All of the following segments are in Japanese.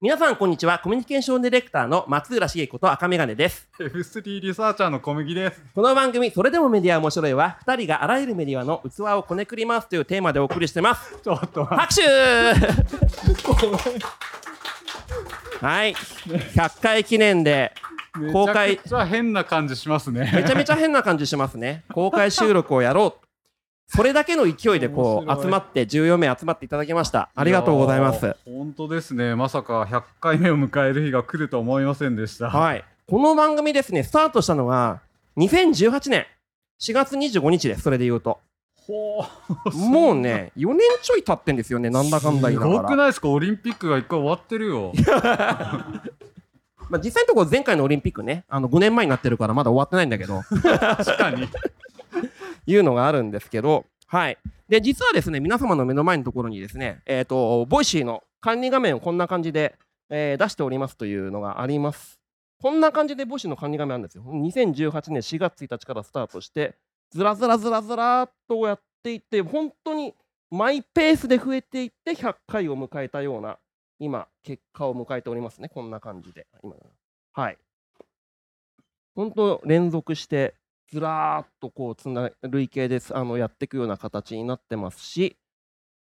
皆さんこんにちは。コミュニケーションディレクターの松浦茂子と赤眼鏡です。F3 リサーチャーの小麦です。この番組それでもメディア面白いは2人があらゆるメディアの器をこねくり回すというテーマでお送りしてます。ちょっと待拍手。はい。100回記念で公開めちゃくちゃ変な感じしますね。めちゃめちゃ変な感じしますね。公開収録をやろうそれだけの勢いでこう集まって14名集まっていただきましたありがとうございます本当ですね。まさか100回目を迎える日が来るとは思いませんでした。はい。この番組ですね、スタートしたのが2018年4月25日です、それで言うと。ほうもうね、4年ちょい経ってんですよね、なんだかんだ言いなすごがら。くないですか？オリンピックが一回終わってるよ。まあ、実際のところ前回のオリンピックね、あの5年前になってるからまだ終わってないんだけど、確かに。いうのがあるんですけど、はい。で、実はですね、皆様の目の前のところにですね、えっ、と、ボイシーの管理画面をこんな感じで、えー出しておりますというのがあります。こんな感じでボイシーの管理画面あるんですよ。2018年4月1日からスタートして、ずらずらずらずらっとやっていって、本当にマイペースで増えていって100回を迎えたような、今、結果を迎えておりますね。こんな感じで。今はい。本当、連続して、ずらーっとこうつな累計ですあのやっていくような形になってますし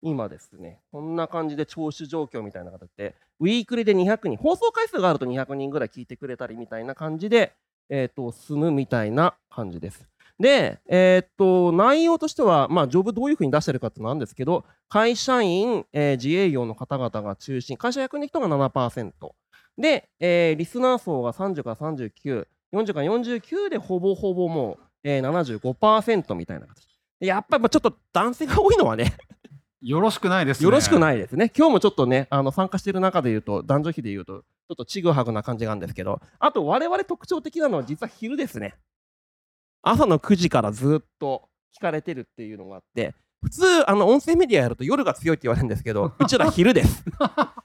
今ですねこんな感じで聴取状況みたいな形でウィークリーで200人放送回数があると200人ぐらい聞いてくれたりみたいな感じで、えー、と進むみたいな感じです。で、えー、と内容としては、まあ、ジョブどういうふうに出してるかってなんですけど会社員、えー自営業の方々が中心会社役の人が7%で、えーリスナー層が30から39 40から49でほぼほぼもう、えー、75%みたいな形。でやっぱりまあちょっと男性が多いのはね。よろしくないですね。よろしくい。ないですね。今日もちょっとねあの参加している中で言うと男女比で言うとちょっとちぐはぐな感じがあるんですけど。あと我々特徴的なのは実は昼ですね。朝の9時からずっと聞かれてるっていうのがあって。普通あの音声メディアやると夜が強いって言われるんですけどうちら昼です。完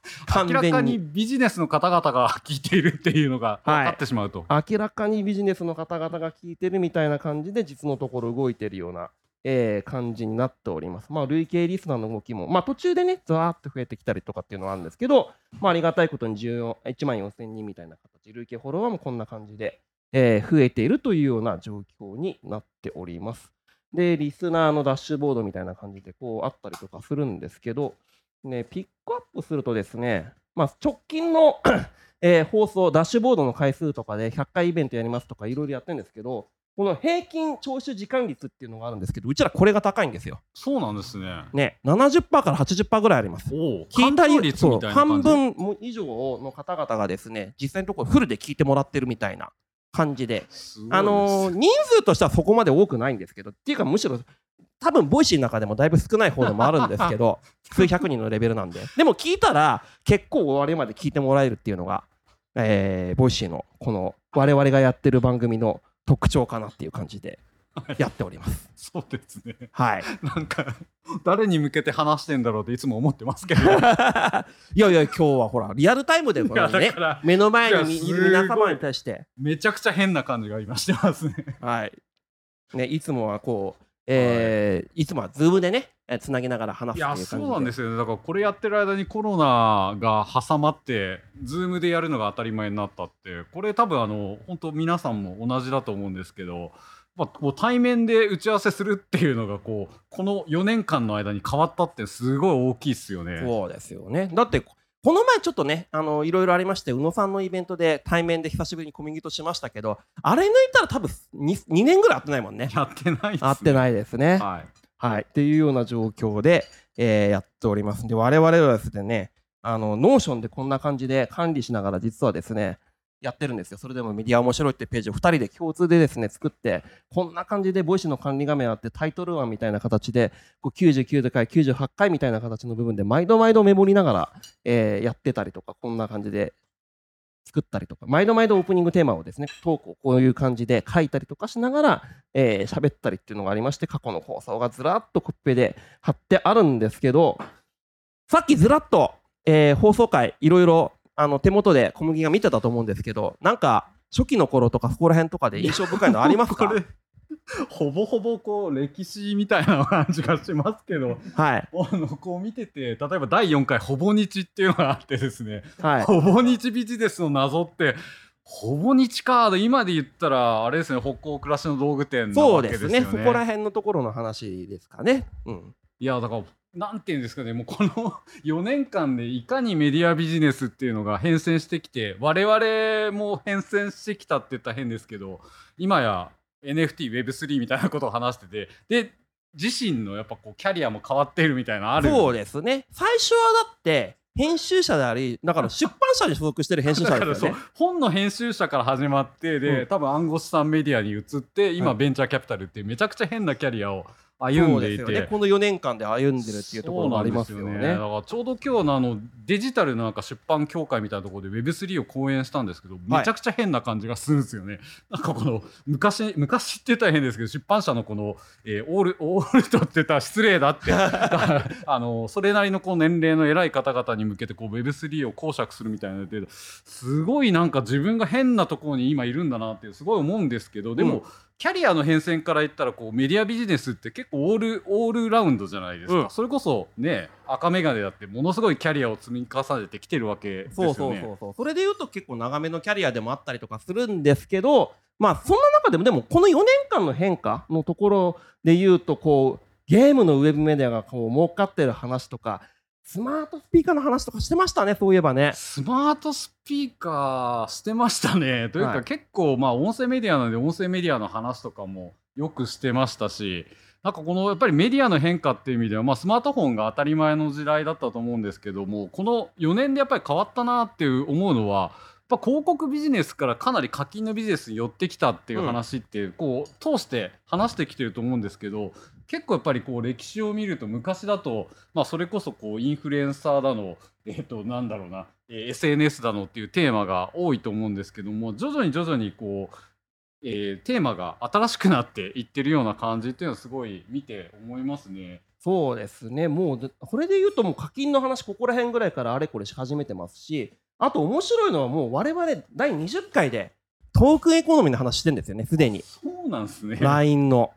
明らかにビジネスの方々が聞いているっていうのが 分かってしまうと。明らかにビジネスの方々が聞いてるみたいな感じで実のところ動いてるような、えー感じになっております。まあ累計リスナーの動きも、まあ、途中でねざーっと増えてきたりとかっていうのはあるんですけど、まあ、ありがたいことに14 1万4000人みたいな形累計フォロワーもこんな感じで、えー増えているというような状況になっております。でリスナーのダッシュボードみたいな感じでこうあったりとかするんですけど、ね、ピックアップするとですね、まあ、直近の えー放送、ダッシュボードの回数とかで100回イベントやりますとかいろいろやってるんですけど、この平均聴取時間率っていうのがあるんですけど、うちらこれが高いんですよ。そうなんですね。ね、70%から80%ぐらいあります。おお。聞いた率みたいな半。分も以上の方々がですね、実際のところフルで聞いてもらってるみたいな感じで、あのー人数としてはそこまで多くないんですけど、っていうかむしろ多分 Voicy の中でもだいぶ少ない方でもあるんですけど、数百人のレベルなんで。でも聞いたら結構終わりまで聞いてもらえるっていうのが、えーボイシーのこの我々がやってる番組の特徴かなっていう感じでやっております。そうですね。はい。なんか誰に向けて話してんだろうっていつも思ってますけど。いやいや、今日はほら、リアルタイムでこれね目の前にいる皆様に対して、めちゃくちゃ変な感じが今してますね。はい。ね、いつもはこう、えーいつもは Zoom でね、えーつなぎながら話しますっていう感じで。そうなんですよねだからこれやってる間にコロナが挟まって Zoom でやるのが当たり前になったってこれ多分あの本当皆さんも同じだと思うんですけど、まあ、こう対面で打ち合わせするっていうのがこうこの4年間の間に変わったってすごい大きいですよね。そうですよね。だって、この前ちょっとね、あの、いろいろありまして、宇野さんのイベントで対面で久しぶりにコミュニケートしましたけど、あれ抜いたら多分 2, 2年ぐらい会ってないもんね。やってないっすね。会ってないですね。はい。はい。っていうような状況で、えーやっておりますんで、我々はですね、あの、 Notion でこんな感じで管理しながら、実はですね、やってるんですよ。それでもメディア面白いってページを2人で共通でですね、作って、こんな感じで Voicy の管理画面あって、タイトル案みたいな形で、こう99回、98回みたいな形の部分で、毎度毎度メモりながら、えーやってたりとか、こんな感じで作ったりとか、毎度毎度オープニングテーマをですね、トークをこういう感じで書いたりとかしながら、えー喋ったりっていうのがありまして、過去の放送がずらっとコッペで貼ってあるんですけど、さっきずらっと、えー放送回、いろいろあの手元で小麦が見てたと思うんですけど、なんか初期の頃とかそこら辺とかで印象深いのありますか？これほぼほぼこう歴史みたいな感じがしますけどはい。あのこう見てて例えば第4回ほぼ日っていうのがあってですねはい。ほぼ日ビジネスの謎ってほぼ日カード今で言ったらあれですね北欧暮らしの道具店なそうわけですよね。ですね。そこら辺のところの話ですかね。うん。いやだからなんていうんですかねもうこの 4年間でいかにメディアビジネスっていうのが変遷してきて我々も変遷してきたって言ったら変ですけど今や NFTWeb3 みたいなことを話しててで自身のやっぱこうキャリアも変わっているみたいなのあるそうですね。最初はだって編集者でありだから出版社に所属してる編集者だからそう本の編集者から始まってで、うん。多分暗号資産メディアに移って今、はい。ベンチャーキャピタルっていうめちゃくちゃ変なキャリアを歩んでいて。ね。この4年間で歩んでるっていうところもありますよね。そうなんですだからちょうど今日のあのデジタルのなんか出版協会みたいなところで Web3 を講演したんですけど、めちゃくちゃ変な感じがするんですよね。なんかこの昔昔って言ったら変ですけど出版社のこの、えーオールオールドって言ったら失礼だって。あのそれなりのこう年齢の偉い方々に向けてこう Web3 を講釈するみたいなのですごいなんか自分が変なところに今いるんだなってすごい思うんですけどでも、うんキャリアの変遷から言ったらこうメディアビジネスって結構オールオールラウンドじゃないですか、うん。それこそね赤眼鏡だってものすごいキャリアを積み重ねてきてるわけですよね。そうそうそうそう。それで言うと結構長めのキャリアでもあったりとかするんですけどまあそんな中でもでもこの4年間の変化のところで言うとこうゲームのウェブメディアがこう儲かってる話とかスマートスピーカーの話とかしてましたねそういえばねスマートスピーカーしてましたね。というか、はい結構まあ音声メディアなので音声メディアの話とかもよくしてましたしなんかこのやっぱりメディアの変化っていう意味では、まあ、スマートフォンが当たり前の時代だったと思うんですけどもこの4年でやっぱり変わったなっていう思うのはやっぱ広告ビジネスからかなり課金のビジネスに寄ってきたっていう話って、こう通して話してきてると思うんですけど結構やっぱりこう歴史を見ると昔だと、まあ、それこそこうインフルエンサーだの、えっとなんだろうな、えー SNS だのっていうテーマが多いと思うんですけども徐々に徐々にこう、えーテーマが新しくなっていってるような感じっていうのはすごい見て思いますね。そうですねもうでこれで言うともう課金の話ここら辺ぐらいからあれこれし始めてますしあと面白いのはもう我々第20回でトークンエコノミーの話してんですよねすでにそうなんですね。LINE の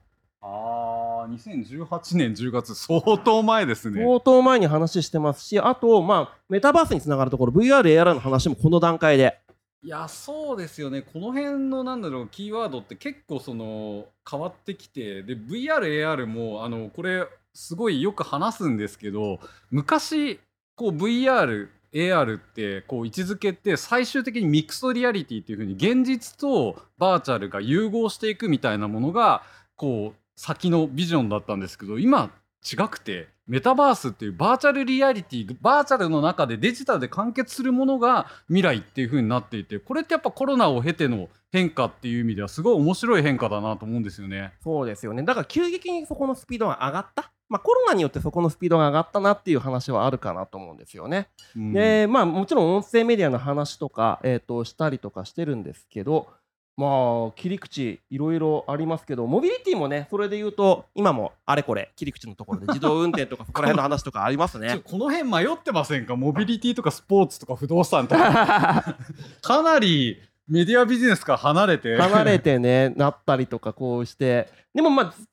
ああ2018年10月相当前ですね。相当前に話してますしあとまあメタバースにつながるところ VR AR の話もこの段階でいやそうですよねこの辺のなんだろうキーワードって結構その変わってきてで VRAR もあのこれすごいよく話すんですけど昔こう VR AR ってこう位置づけって最終的にミックスリアリティっていう風に現実とバーチャルが融合していくみたいなものがこう先のビジョンだったんですけど今違くてメタバースっていうバーチャルリアリティバーチャルの中でデジタルで完結するものが未来っていう風になっていてこれってやっぱコロナを経ての変化っていう意味ではすごい面白い変化だなと思うんですよね。そうですよね。だから急激にそこのスピードが上がった。まあコロナによってそこのスピードが上がったなっていう話はあるかなと思うんですよね。うん。でまあもちろん音声メディアの話とか、えー、としたりとかしてるんですけどまあ切り口いろいろありますけどモビリティもねそれで言うと今もあれこれ切り口のところで自動運転とかそこら辺の話とかありますね。この辺迷ってませんか？モビリティとかスポーツとか不動産とか。かなりメディアビジネスから離れて。離れてねなったりとかこうして。でもまあ引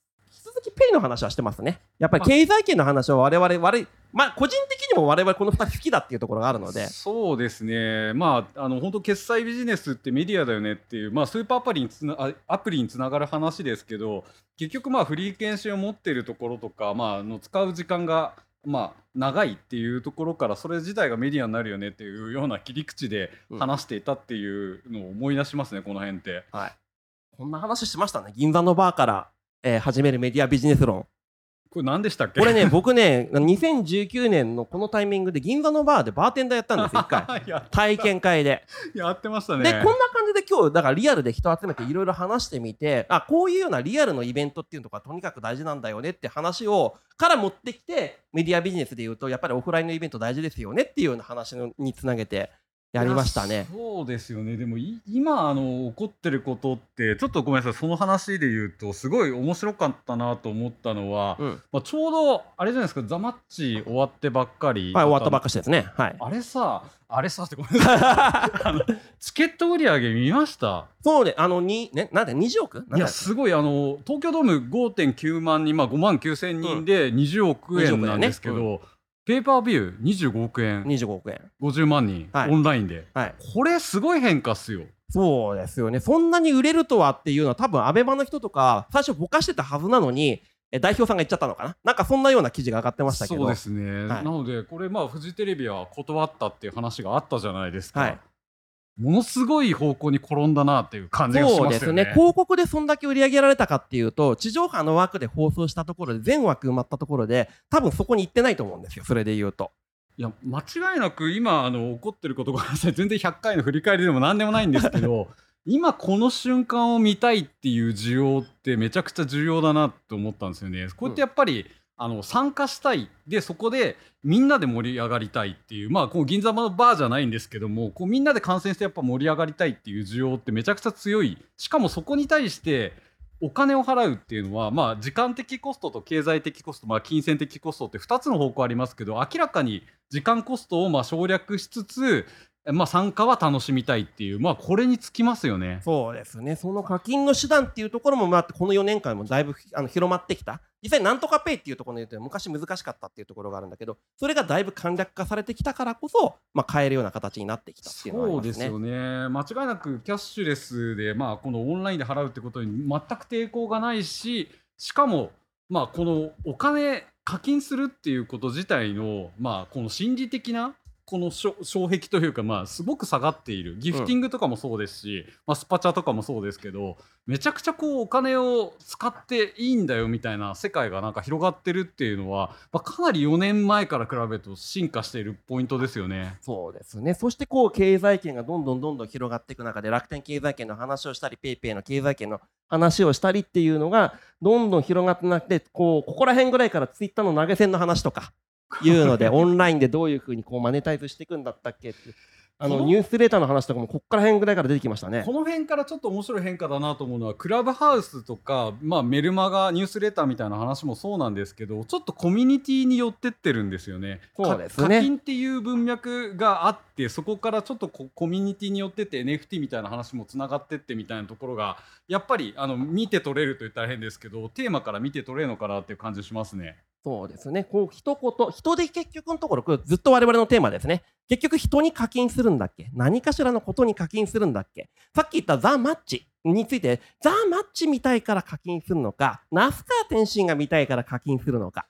きペイの話はしてますね。やっぱり経済圏の話は我々悪いまあ個人的にも我々この2人好きだっていうところがあるので。そうですね、まあ、あの本当、決済ビジネスってメディアだよねっていう、まあ、スーパーアプリにつなあアプリにつながる話ですけど、結局、まあ、フリー検診を持っているところとか、まあ、あの使う時間が、まあ、長いっていうところから、それ自体がメディアになるよねっていうような切り口でうん。話していたっていうのを思い出しますね、この辺って。はい。こんな話しましたね。銀座のバーから、えー始めるメディアビジネス論。これ、何でしたっけ？これね僕ね2019年のこのタイミングで銀座のバーでバーテンダーやったんですよ一回。や体験会で。やってましたね。でこんな感じで今日だからリアルで人集めていろいろ話してみてあこういうようなリアルのイベントっていうのがとにかく大事なんだよねって話をから持ってきてメディアビジネスでいうとやっぱりオフラインのイベント大事ですよねっていうような話のにつなげてやりましたね。そうですよね。でもい今あの起こってることってちょっとごめんなさいその話で言うとすごい面白かったなと思ったのは、うん。まあ、ちょうどあれじゃないですか「ザ・マッチ終わってばっかり。はい、終わったばっかかしですね。はい。あれさあれさってごめんなさい。あのチケット売り上げ見ました？そうで、あの、に、ね、なんで、20億？いやすごいあの東京ドーム5.9万人、まあ、5万9千人で20億円なんですけど、20億ペーパービュー25億円。25億円。50万人、はい。オンラインで。はい。これすごい変化っすよ。そうですよね。そんなに売れるとはっていうのは多分アベマの人とか最初ぼかしてたはずなのにえ代表さんが言っちゃったのかな？なんかそんなような記事が上がってましたけど。そうですね、はい。なのでこれまあフジテレビは断ったっていう話があったじゃないですか、はいものすごい方向に転んだなっていう感じがしそうまよねですすね。広告でそんだけ売り上げられたかっていうと、地上波の枠で放送したところで、全枠埋まったところで、多分そこに行ってないと思うんですよ。それで言うと。いや間違いなく今あの起こってることごめんなさい全然100回の振り返りでも何でもないんですけど 今この瞬間を見たいっていう需要ってめちゃくちゃ重要だなって思ったんですよね。こうやってやっぱり、あの参加したいでそこでみんなで盛り上がりたいっていうまあこう銀座のバーじゃないんですけどもこうみんなで観戦してやっぱ盛り上がりたいっていう需要ってめちゃくちゃ強いしかもそこに対してお金を払うっていうのは、まあ、時間的コストと経済的コスト、まあ、金銭的コストって2つの方向ありますけど明らかに時間コストをまあ省略しつつ、まあ、参加は楽しみたいっていう、まあ、これにつきますよね。そうですね。その課金の手段っていうところも、まあ、この4年間もだいぶあの広まってきた。実際、なんとかペイっていうところに言うと、昔難しかったっていうところがあるんだけど、それがだいぶ簡略化されてきたからこそ、まあ、買えるような形になってきたっていうのはありそう。ですよね間違いなくキャッシュレスで、まあ、このオンラインで払うってことに全く抵抗がないししかも、まあ、このお金課金するっていうこと自体の、まあ、この心理的なこの障壁というか、まあ、すごく下がっているギフティングとかもそうですし、まあ、スパチャとかもそうですけどめちゃくちゃこうお金を使っていいんだよみたいな世界がなんか広がってるっていうのは、まあ、かなり4年前から比べると進化しているポイントですよね。そうですね。そしてこう経済圏がどんどんどんどん広がっていく中で楽天経済圏の話をしたり、 PayPay の経済圏の話をしたりっていうのがどんどん広がってなって、こうここら辺ぐらいからツイッターの投げ銭の話とかいうので、オンラインでどういうふうにこうマネタイズしていくんだったっけって。あのニュースレーターの話とかもここから辺ぐらいから出てきましたねこ。の辺からちょっと面白い変化だなと思うのはクラブハウスとか、まあ、メルマガニュースレターみたいな話もそうなんですけどちょっとコミュニティに寄ってってるんですよね。そうですねか課金っていう文脈があってそこからちょっとこコミュニティによってって NFT みたいな話もつながってってみたいなところがやっぱりあの見て取れると言ったら変ですけどテーマから見て取れるのかなっていう感じしますね。そうですね。こう一言、人で結局のところ、ずっと我々のテーマですね。結局人に課金するんだっけ？何かしらのことに課金するんだっけ？さっき言ったザ・マッチについて、ザ・マッチ見たいから課金するのか、ナスカー天心が見たいから課金するのか？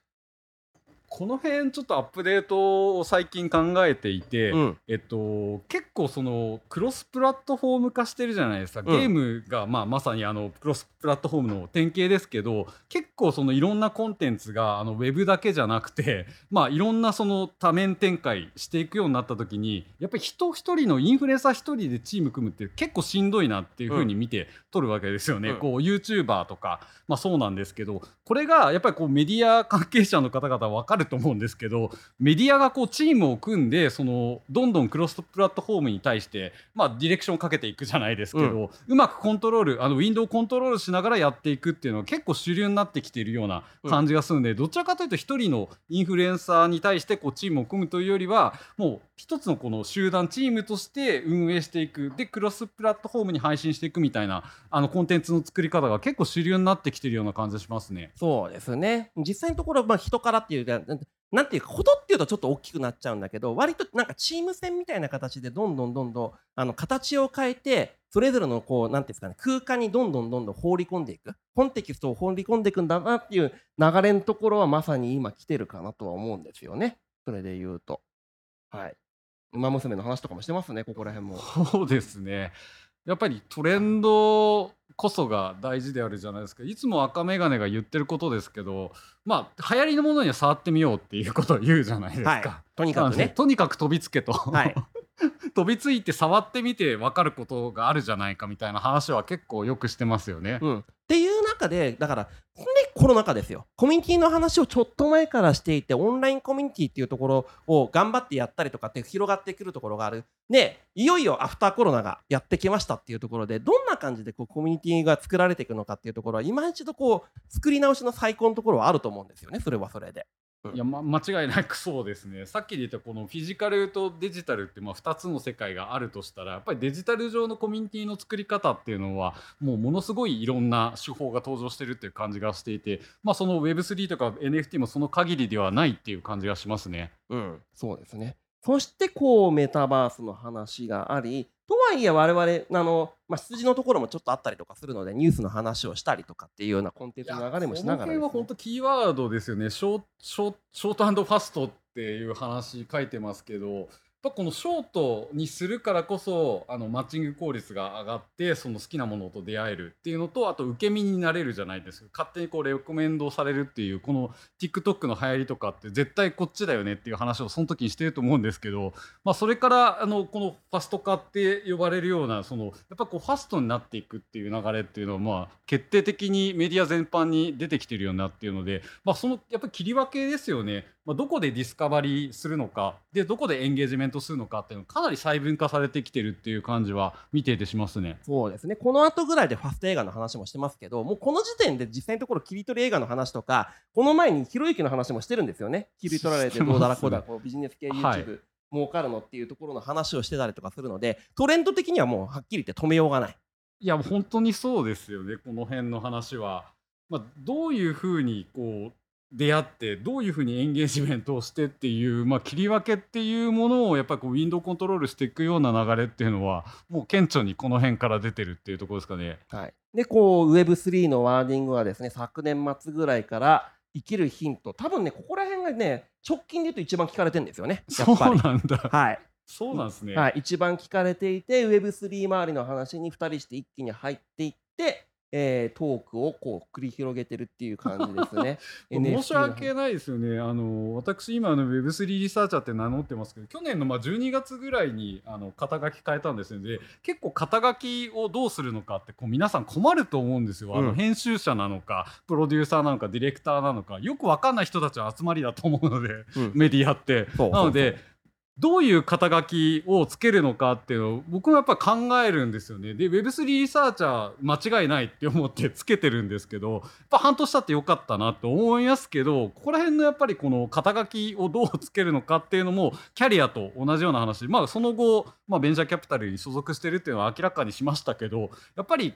この辺ちょっとアップデートを最近考えていて、うん。えっと、結構そのクロスプラットフォーム化してるじゃないですか、んゲームが、まあ、まさにあのクロスプラットフォームの典型ですけど結構そのいろんなコンテンツがあのウェブだけじゃなくて、まあ、いろんなその多面展開していくようになった時にやっぱり人一人のインフルエンサー一人でチーム組むって結構しんどいなっていうふうに見て取るわけですよね、うん。こう YouTuber とか、まあ、そうなんですけどこれがやっぱりこうメディア関係者の方々は分かると思うんですけどメディアがこうチームを組んでそのどんどんクロスプラットフォームに対して、まあ、ディレクションをかけていくじゃないですけど、うまくコントロールあのウィンドウコントロールしながらやっていくっていうのは結構主流になってきているような感じがするんで、どちらかというと一人のインフルエンサーに対してこうチームを組むというよりはもう一つのこの集団チームとして運営していくでクロスプラットフォームに配信していくみたいなあのコンテンツの作り方が結構主流になってきてるような感じがしますね。そうですね。実際のところ、まあ、人からっていうか、なんていうか、ことっていうとちょっと大きくなっちゃうんだけど、割となんかチーム戦みたいな形でどんどんどんどんあの形を変えて、それぞれのこう、なんていうんですかね、空間にどんどんどんどん放り込んでいく。コンテキストを放り込んでいくんだなっていう流れのところはまさに今来てるかなとは思うんですよね。それで言うと。はい。馬娘の話とかもしてますね、ここら辺も。そうですね。やっぱりトレンドこそが大事であるじゃないですか。いつも赤眼鏡が言ってることですけど、まあ流行りのものには触ってみようっていうことを言うじゃないですか。はい。とにかくね。とにかく飛びつけと、はい 飛びついて触ってみて分かることがあるじゃないかみたいな話は結構よくしてますよね。うん、っていう中でだからとにコロナ禍ですよ。コミュニティの話をちょっと前からしていて、オンラインコミュニティっていうところを頑張ってやったりとかって広がってくるところがある。で、いよいよアフターコロナがやってきましたっていうところで、どんな感じでこうコミュニティが作られていくのかっていうところは、今一度こう、作り直しの最高のところはあると思うんですよね、それはそれで。いや、ま、間違いなくそうですね さっきで言ったこのフィジカルとデジタルってまあ2つの世界があるとしたらやっぱりデジタル上のコミュニティの作り方っていうのはもうものすごいいろんな手法が登場してるっていう感じがしていて、まあ、その Web3 とか NFT もその限りではないっていう感じがしますね。うん、そうですね。そしてこうメタバースの話があり、とはいえ我々あの、まあ、羊のところもちょっとあったりとかするのでニュースの話をしたりとかっていうようなコンテンツの流れもしながらね、この辺は本当キーワードですよね。ショショショートファストっていう話書いてますけどぱこのショートにするからこそあのマッチング効率が上がってその好きなものと出会えるっていうのとあと受け身になれるじゃないですか勝手にこうレコメンドされるっていうこの TikTok の流行りとかって絶対こっちだよねっていう話をその時にしてると思うんですけど、まあ、それからあのこのファスト化って呼ばれるようなそのやっぱこうファストになっていくっていう流れっていうのはまあ決定的にメディア全般に出てきてるようになっていうので、まあ、そのやっぱり切り分けですよね。まあ、どこでディスカバリーするのかでどこでエンゲージメントするのかっていうのかなり細分化されてきてるっていう感じは見ていてしますね。そうですね。この後ぐらいでファスト映画の話もしてますけどもうこの時点で実際のところ切り取り映画の話とかこの前にひろゆきの話もしてるんですよね。切り取られてどうだらこうだこうビジネス系 YouTube、はい。儲かるのっていうところの話をしてたりとかするのでトレンド的にはもうはっきり言って止めようがない。いや本当にそうですよね。この辺の話は、まあ、どういうふうにこう出会ってどういうふうにエンゲージメントをしてっていう、まあ、切り分けっていうものをやっぱりこうウィンドウコントロールしていくような流れっていうのはもう顕著にこの辺から出てるっていうところですかね。はい、でこう Web3 のワーディングはですね昨年末ぐらいから生きるヒント多分ねここら辺がね直近で言うと一番聞かれてるんですよねそうなんだ。はい。そうなんですね、はい、一番聞かれていて Web3 周りの話に2人して一気に入っていってえー、トークをこう繰り広げてるっていう感じですね。申し訳ないですよね。あの私今の Web3 リサーチャーって名乗ってますけど、去年のまあ12月ぐらいにあの肩書き変えたんですよね。で、結構肩書きをどうするのかってこう皆さん困ると思うんですよ。あの編集者なのか、プロデューサーなのか、ディレクターなのか、よくわかんない人たちの集まりだと思うので、うん、メディアって。なので。どういう肩書きをつけるのかっていうのを僕もやっぱ考えるんですよね。で Web3 リサーチャー間違いないって思ってつけてるんですけどやっぱ半年経ってよかったなと思いますけどここら辺のやっぱりこの肩書きをどうつけるのかっていうのもキャリアと同じような話まあその後、まあ、ベンチャーキャピタルに所属してるっていうのは明らかにしましたけどやっぱり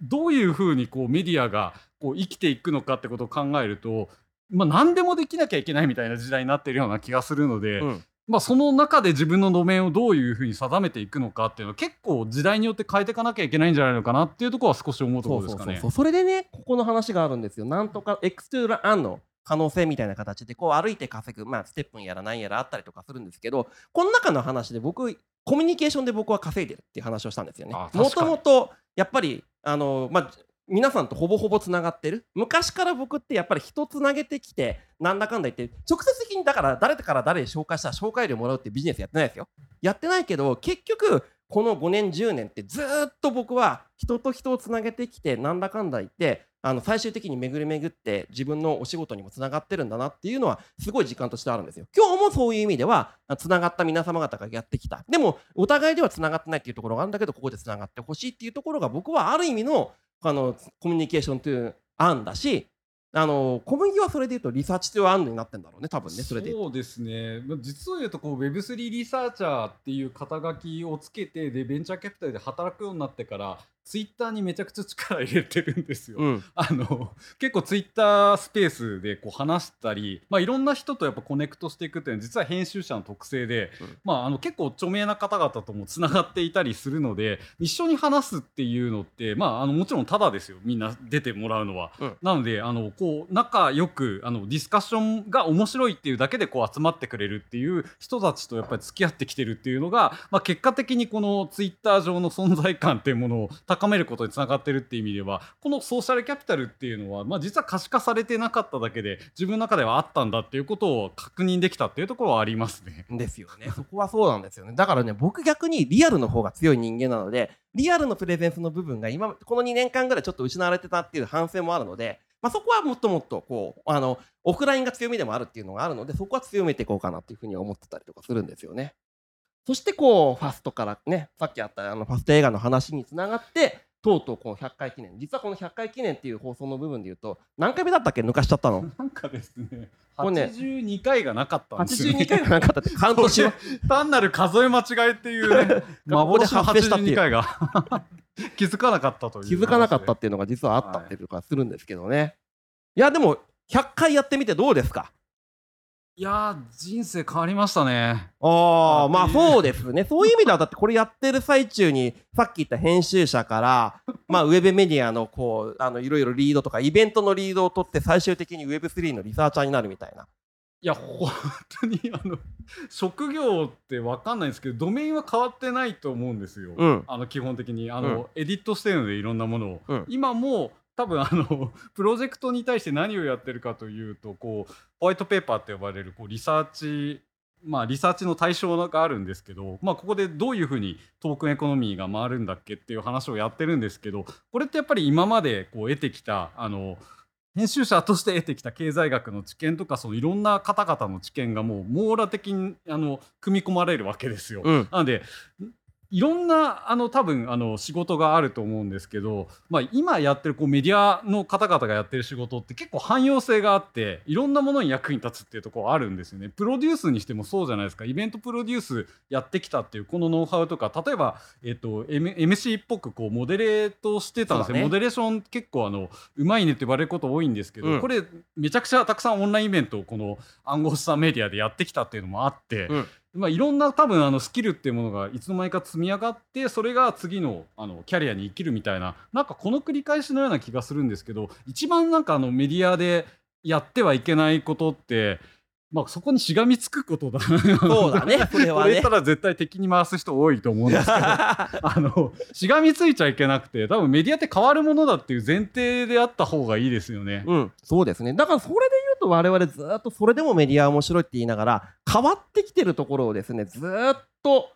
どういうふうにこうメディアがこう生きていくのかってことを考えるとまあ、何でもできなきゃいけないみたいな時代になってるような気がするので、うん、まあ、その中で自分の路面をどういうふうに定めていくのかっていうのは結構時代によって変えていかなきゃいけないんじゃないのかなっていうところは少し思うところですかね。それでねここの話があるんですよ。なんとか X トゥーランの可能性みたいな形でこう歩いて稼ぐ、まあ、ステップンやら何やらあったりとかするんですけどこの中の話で僕コミュニケーションで僕は稼いでるっていう話をしたんですよね。もともとやっぱりあの、まあ、皆さんとほぼほぼつながってる昔から僕ってやっぱり人つなげてきてなんだかんだ言って直接的にだから誰から誰紹介したら紹介料もらうってビジネスやってないですよやってないけど結局この5年10年ってずっと僕は人と人をつなげてきてなんだかんだ言ってあの最終的に巡り巡って自分のお仕事にもつながってるんだなっていうのはすごい時間としてあるんですよ。今日もそういう意味ではつながった皆様方がやってきた。でもお互いではつながってないっていうところがあるんだけどここでつながってほしいっていうところが僕はある意味のあのコミュニケーションという案だしあの小麦はそれでいうとリサーチという案になってんだろうね多分ねそれでそうですね。実を言うとこう Web3 リサーチャーっていう肩書きをつけてでベンチャーキャピタルで働くようになってからツイッターにめちゃくちゃ力入れてるんですよ。うん、あの結構ツイッタースペースでこう話したり、まあ、いろんな人とやっぱコネクトしていくっていうのは実は編集者の特性で、うん、まあ、あの結構著名な方々ともつながっていたりするので一緒に話すっていうのって、まあ、あのもちろんただですよみんな出てもらうのは。うん、なのであのこう仲良くあのディスカッションが面白いっていうだけでこう集まってくれるっていう人たちとやっぱり付き合ってきてるっていうのが、まあ、結果的にこのツイッター上の存在感っていうものを高めることにつながってるっていう意味ではこのソーシャルキャピタルっていうのは、まあ、実は可視化されてなかっただけで自分の中ではあったんだっていうことを確認できたっていうところはありますね。ですよね。そこはそうなんですよね。だからね僕逆にリアルの方が強い人間なのでリアルのプレゼンスの部分が今この2年間ぐらいちょっと失われてたっていう反省もあるのでまあ、そこはもっともっとこうあのオフラインが強みでもあるっていうのがあるのでそこは強めていこうかなっていうふうに思ってたりとかするんですよね。そしてこうファストからねさっきあったあのファスト映画の話につながってとうとうこの100回記念。実はこの100回記念っていう放送の部分で言うと何回目だったっけ？抜かしちゃったの？なんかですね。これね82回がなかったんですよね。82回がなかったってカウントしよう 単なる数え間違いっていうね 幻の発生したっていう。82回が 気づかなかったという気づかなかったっていうのが実はあったっていうかするんですけどね、い、やでも100回やってみてどうですか？いやー人生変わりましたね。ああまあそうですね。そういう意味ではだってこれやってる最中にさっき言った編集者から まあウェブメディアのこうあのいろいろリードとかイベントのリードを取って最終的に Web3 のリサーチャーになるみたいな。いや本当にあの 職業って分かんないんですけどドメインは変わってないと思うんですよ、うん。あの基本的に。あの、エディットしてるのでいろんなものを、うん。今も多分あの プロジェクトに対して何をやってるかというとこうホワイトペーパーって呼ばれるこうリサーチまあリサーチの対象があるんですけど、まあ、ここでどういうふうにトークンエコノミーが回るんだっけっていう話をやってるんですけどこれってやっぱり今までこう得てきたあの編集者として得てきた経済学の知見とかそのいろんな方々の知見がもう網羅的にあの組み込まれるわけですよ。うんなのでいろんなあの多分あの仕事があると思うんですけど、まあ、今やってるこうメディアの方々がやってる仕事って結構汎用性があっていろんなものに役に立つっていうところあるんですよね。プロデュースにしてもそうじゃないですかイベントプロデュースやってきたっていうこのノウハウとか例えば、えっと M、MC っぽくこうモデレートしてたんですよ、ねモデレーション結構あのうまいねって言われること多いんですけど、うんこれめちゃくちゃたくさんオンラインイベントをこの暗号資産メディアでやってきたっていうのもあって。うんまあ、いろんな多分あのスキルっていうものがいつの間にか積み上がってそれが次のあのキャリアに生きるみたいななんかこの繰り返しのような気がするんですけど一番なんかあのメディアでやってはいけないことって、まあ、そこにしがみつくことだそうだね それはねたら絶対敵に回す人多いと思うんですけど あのしがみついちゃいけなくて多分メディアって変わるものだっていう前提であった方がいいですよね。うん、そうですね。だからそれでと我々ずっとそれでもメディアは面白いって言いながら変わってきてるところをですねずっと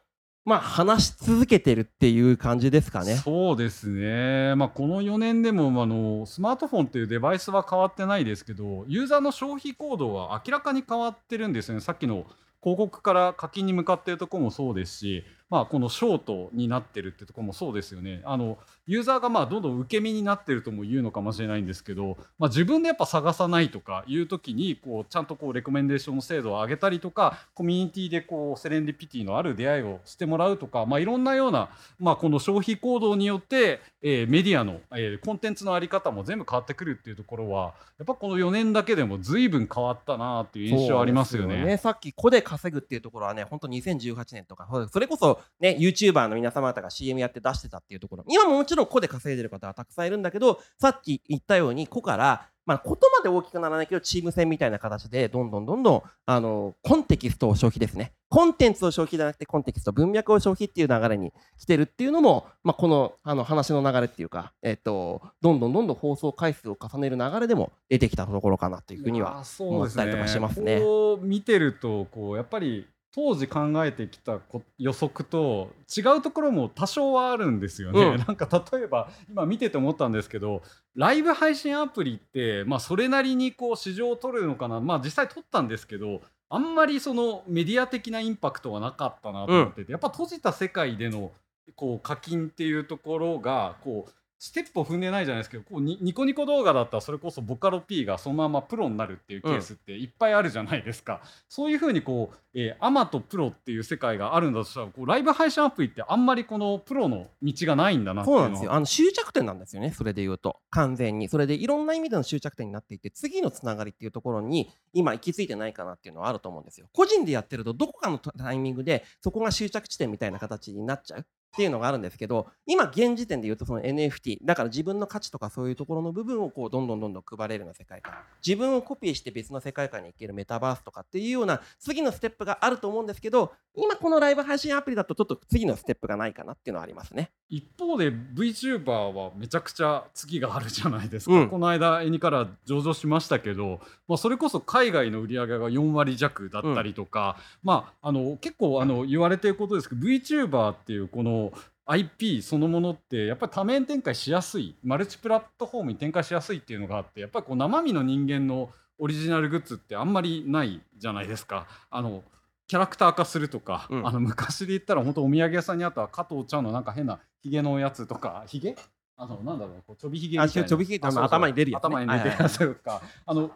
まあ話し続けてるっていう感じですかね。そうですね、まあ、この4年でも、あのスマートフォンっていうデバイスは変わってないですけどユーザーの消費行動は明らかに変わってるんですよねさっきの広告から課金に向かっているところもそうですし、まあ、このショートになってるってところもそうですよね。あのユーザーがまあどんどん受け身になってるとも言うのかもしれないんですけど、まあ、自分でやっぱ探さないとかいう時にこうちゃんとこうレコメンデーションの制度を上げたりとかコミュニティでこうセレンディピティのある出会いをしてもらうとか、まあ、いろんなような、まあ、この消費行動によって、えーメディアの、えーコンテンツのあり方も全部変わってくるっていうところはやっぱこの4年だけでも随分変わったなっていう印象ありますよね。そうですさっき個で稼ぐっていうところはね、本当2018年とか、それこそね、YouTuber の皆様方が CM やって出してたっていうところ、今ももちろん個で稼いでる方はたくさんいるんだけど、さっき言ったように個から、まあ、ことまで大きくならないけど、チーム戦みたいな形で、どんどんどんどん、あの、コンテキストを消費ですね。コンテンツを消費じゃなくて、コンテキスト、文脈を消費っていう流れに来てるっていうのも、まあ、この、あの、話の流れっていうか、えっと、どんどんどんどん放送回数を重ねる流れでも出てきたところかなっていうふうには思ったりとかしますね。こう見てるとこうやっぱり当時考えてきたこ予測と違うところも多少はあるんですよね。うん。なんか例えば今見てて思ったんですけどライブ配信アプリって、まあ、それなりにこう市場を取るのかな。まあ実際取ったんですけどあんまりそのメディア的なインパクトはなかったなと思ってて、やっぱ閉じた世界でのこう課金っていうところがこうステップを踏んでないじゃないですけどこうニコニコ動画だったらそれこそボカロ P がそのままプロになるっていうケースっていっぱいあるじゃないですか、そういうふうにこう、えーアマとプロっていう世界があるんだとしたらこうライブ配信アプリってあんまりこのプロの道がないんだなっていのそうなんですよ。あの終着点なんですよね、それで言うと。完全に。それでいろんな意味での終着点になっていて、次のつながりっていうところに今行き着いてないかなっていうのはあると思うんですよ。個人でやってると、どこかのタイミングでそこが終着地点みたいな形になっちゃう。っていうのがあるんですけど今現時点で言うとその NFT だから自分の価値とかそういうところの部分をこうどんどんどんどん配れるような世界観。自分をコピーして別の世界観に行けるメタバースとかっていうような次のステップがあると思うんですけど今このライブ配信アプリだとちょっと次のステップがないかなっていうのはありますね。一方で VTuber はめちゃくちゃ次があるじゃないですか、うん。この間エニから上場しましたけど、まあ、それこそ海外の売り上げが4割弱だったりとか、まあ、あの結構あの言われてることですけど VTuber っていうこの IP そのものってやっぱり多面展開しやすいマルチプラットフォームに展開しやすいっていうのがあってやっぱりこう生身の人間のオリジナルグッズってあんまりないじゃないですか。あのキャラクター化するとか、うん。あの昔で言ったら本当お土産屋さんにあった加藤ちゃんのなんか変なヒゲのやつとかヒゲ？あのなんだろうこうちょびひげみたいな。あちょびひげ頭に出るやつね。頭に出るやつとか、あの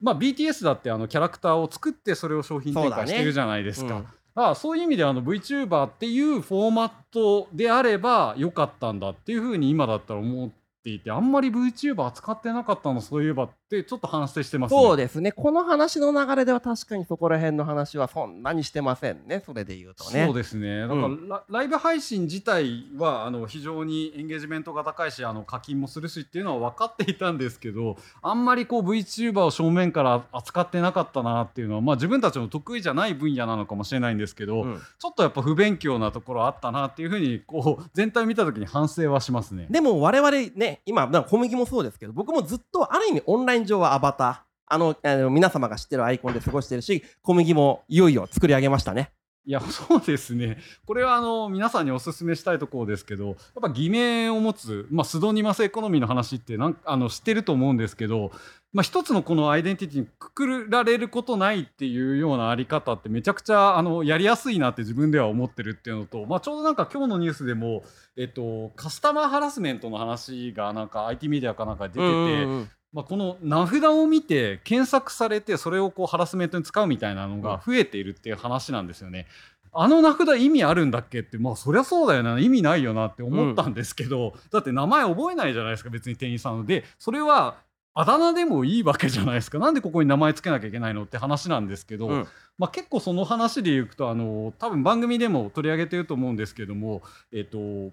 まあ BTS だってあのキャラクターを作ってそれを商品展開してるじゃないですか。あそういう意味であの VTuber っていうフォーマットであればよかったんだっていうふうに今だったら思っていてあんまり VTuber 扱ってなかったのそういえばってちょっと反省してますね。そうですね。この話の流れでは確かにそこら辺の話はそんなにしてませんね。それで言うとね。そうですねだからラ,、ライブ配信自体はあの非常にエンゲージメントが高いしあの課金もするしっていうのは分かっていたんですけどあんまりこう VTuber を正面から扱ってなかったなっていうのは、まあ、自分たちの得意じゃない分野なのかもしれないんですけど、うんちょっとやっぱ不勉強なところあったなっていうふうにこう全体を見た時に反省はしますね。でも我々ね、今、なんか小麦もそうですけど、僕もずっとある意味オンライン上はアバター、あの、あの皆様が知ってるアイコンで過ごしてるし、小麦もいよいよ作り上げましたね。いやそうですねこれはあの皆さんにお勧めしたいところですけどやっぱ偽名を持つ、まあ、スドニマスエコノミーの話ってなんあの知ってると思うんですけど、まあ、一つのこのアイデンティティにくくられることないっていうようなあり方ってめちゃくちゃあのやりやすいなって自分では思ってるっていうのと、まあ、ちょうどなんか今日のニュースでも、えっと、カスタマーハラスメントの話がなんか IT メディアかなんかで出てて。うんうんうんまあ、この名札を見て検索されてそれをこうハラスメントに使うみたいなのが増えているっていう話なんですよね。あの名札意味あるんだっけってまあそりゃそうだよな意味ないよなって思ったんですけど、だって名前覚えないじゃないですか別に店員さんの。でそれはあだ名でもいいわけじゃないですか。なんでここに名前つけなきゃいけないのって話なんですけど、うん。まあ、結構その話でいくとあの多分番組でも取り上げてると思うんですけども、えっと、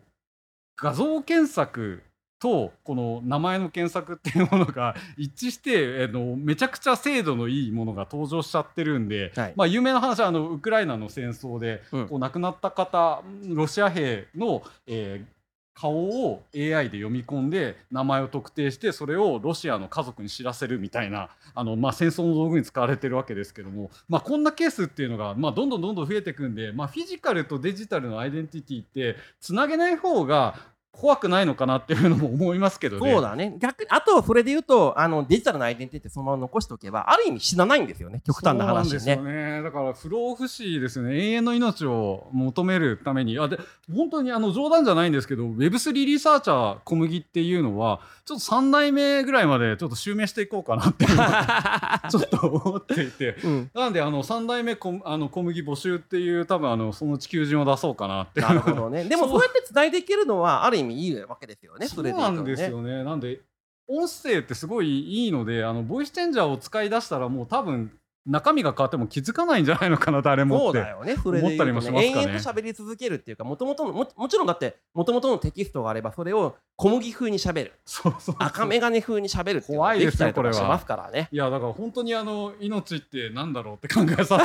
画像検索とこの名前の検索っていうものが一致してあのめちゃくちゃ精度のいいものが登場しちゃってるんで、はい。まあ、有名な話はあのウクライナの戦争で、うん。こう亡くなった方ロシア兵の、えー顔を AI で読み込んで名前を特定してそれをロシアの家族に知らせるみたいなあの、まあ、戦争の道具に使われてるわけですけども、まあ、こんなケースっていうのが、まあ、どんどんどんどん増えていくんで、まあ、フィジカルとデジタルのアイデンティティってつなげない方が怖くないのかなっていうのも思いますけどね。そうだね。逆に、あと、それで言うと、あの、デジタルなアイデンティティそのまま残しておけば、ある意味死なないんですよね。極端な話そうね。なんですよね。だから不老不死ですよね。永遠の命を求めるために、あで本当にあの冗談じゃないんですけど、Web3 リサーチャー小麦っていうのは、ちょっと3代目ぐらいまでちょっと襲名していこうかなって ちょっと思っていて。うん。なんであの3代目こあの小麦募集っていう多分あのその地球人を出そうかなってなるほどね。でも、そうやって繋いでいけるのは、ある意味いいわけですよね。そそうれで言うとねなんですよね。なんで音声ってすごいいいのであのボイスチェンジャーを使い出したらもう多分中身が変わっても気づかないんじゃないのかな誰もってそうだよね。それでね、思ったりもしますかね延々と喋り続けるっていうか、もともとのも、もちろんだって、もともとのテキストがあれば、それを小麦風に喋る、そうそうそう赤眼鏡風に喋るっていうのが怖いですよできたりとかしこれはますからね。いやだから本当にあの命ってなんだろうって考えさ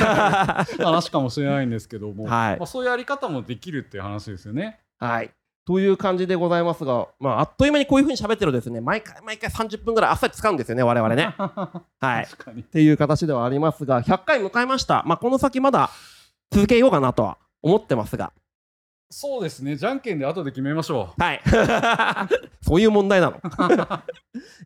せる 話かもしれないんですけども、はいまあ、そういうやり方もできるっていう話ですよね。はい。という感じでございますが、まあ、あっという間にこういうふうに喋ってるとですね、毎回毎回30分ぐらいあっさり使うんですよね、我々ね。はい。っていう形ではありますが、100回迎えました。まあ、この先まだ続けようかなとは思ってますが、そうですねじゃんけんで後で決めましょはい。そういう問題なの。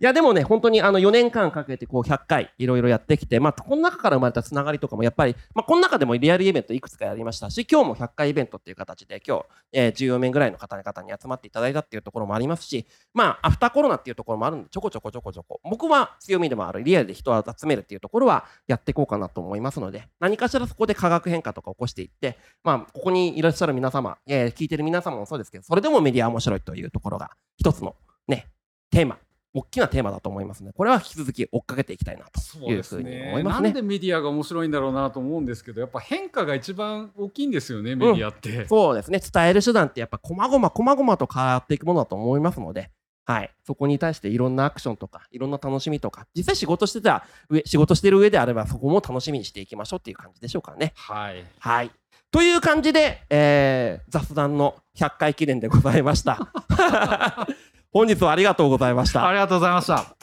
いや、でもね、本当にあの4年間かけてこう100回いろいろやってきて、まあ、この中から生まれたつながりとかもやっぱり、まあ、この中でもリアルイベントいくつかやりましたし、今日も100回イベントっていう形で、今日、えー14名ぐらいの方々に集まっていただいたっていうところもありますし、まあ、アフターコロナっていうところもあるんで、ちょこちょこちょこちょこ、僕は強みでもあるリアルで人を集めるっていうところはやっていこうかなと思いますので、何かしらそこで化学変化とか起こしていって、まあ、ここにいらっしゃる皆様、えー聞いてる皆様もそうですけど、それでもメディアは面白いというところが、一つのね、テーマ、大きなテーマだと思いますので、これは引き続き追っかけていきたいなとそういうふですうにね思いますね。なんでメディアが面白いんだろうなと思うんですけどやっぱ変化が一番大きいんですよねメディアって。そうですね、伝える手段ってやっぱ、こまごま、こまごまと変わっていくものだと思いますので、はい、そこに対していろんなアクションとか、いろんな楽しみとか、実際仕事してた上、仕事してる上であれば、そこも楽しみにしていきましょうっていう感じでしょうかね。はいはい。という感じで、えー雑談の100回記念でございました。本日はありがとうございましたあ。りがとうございました。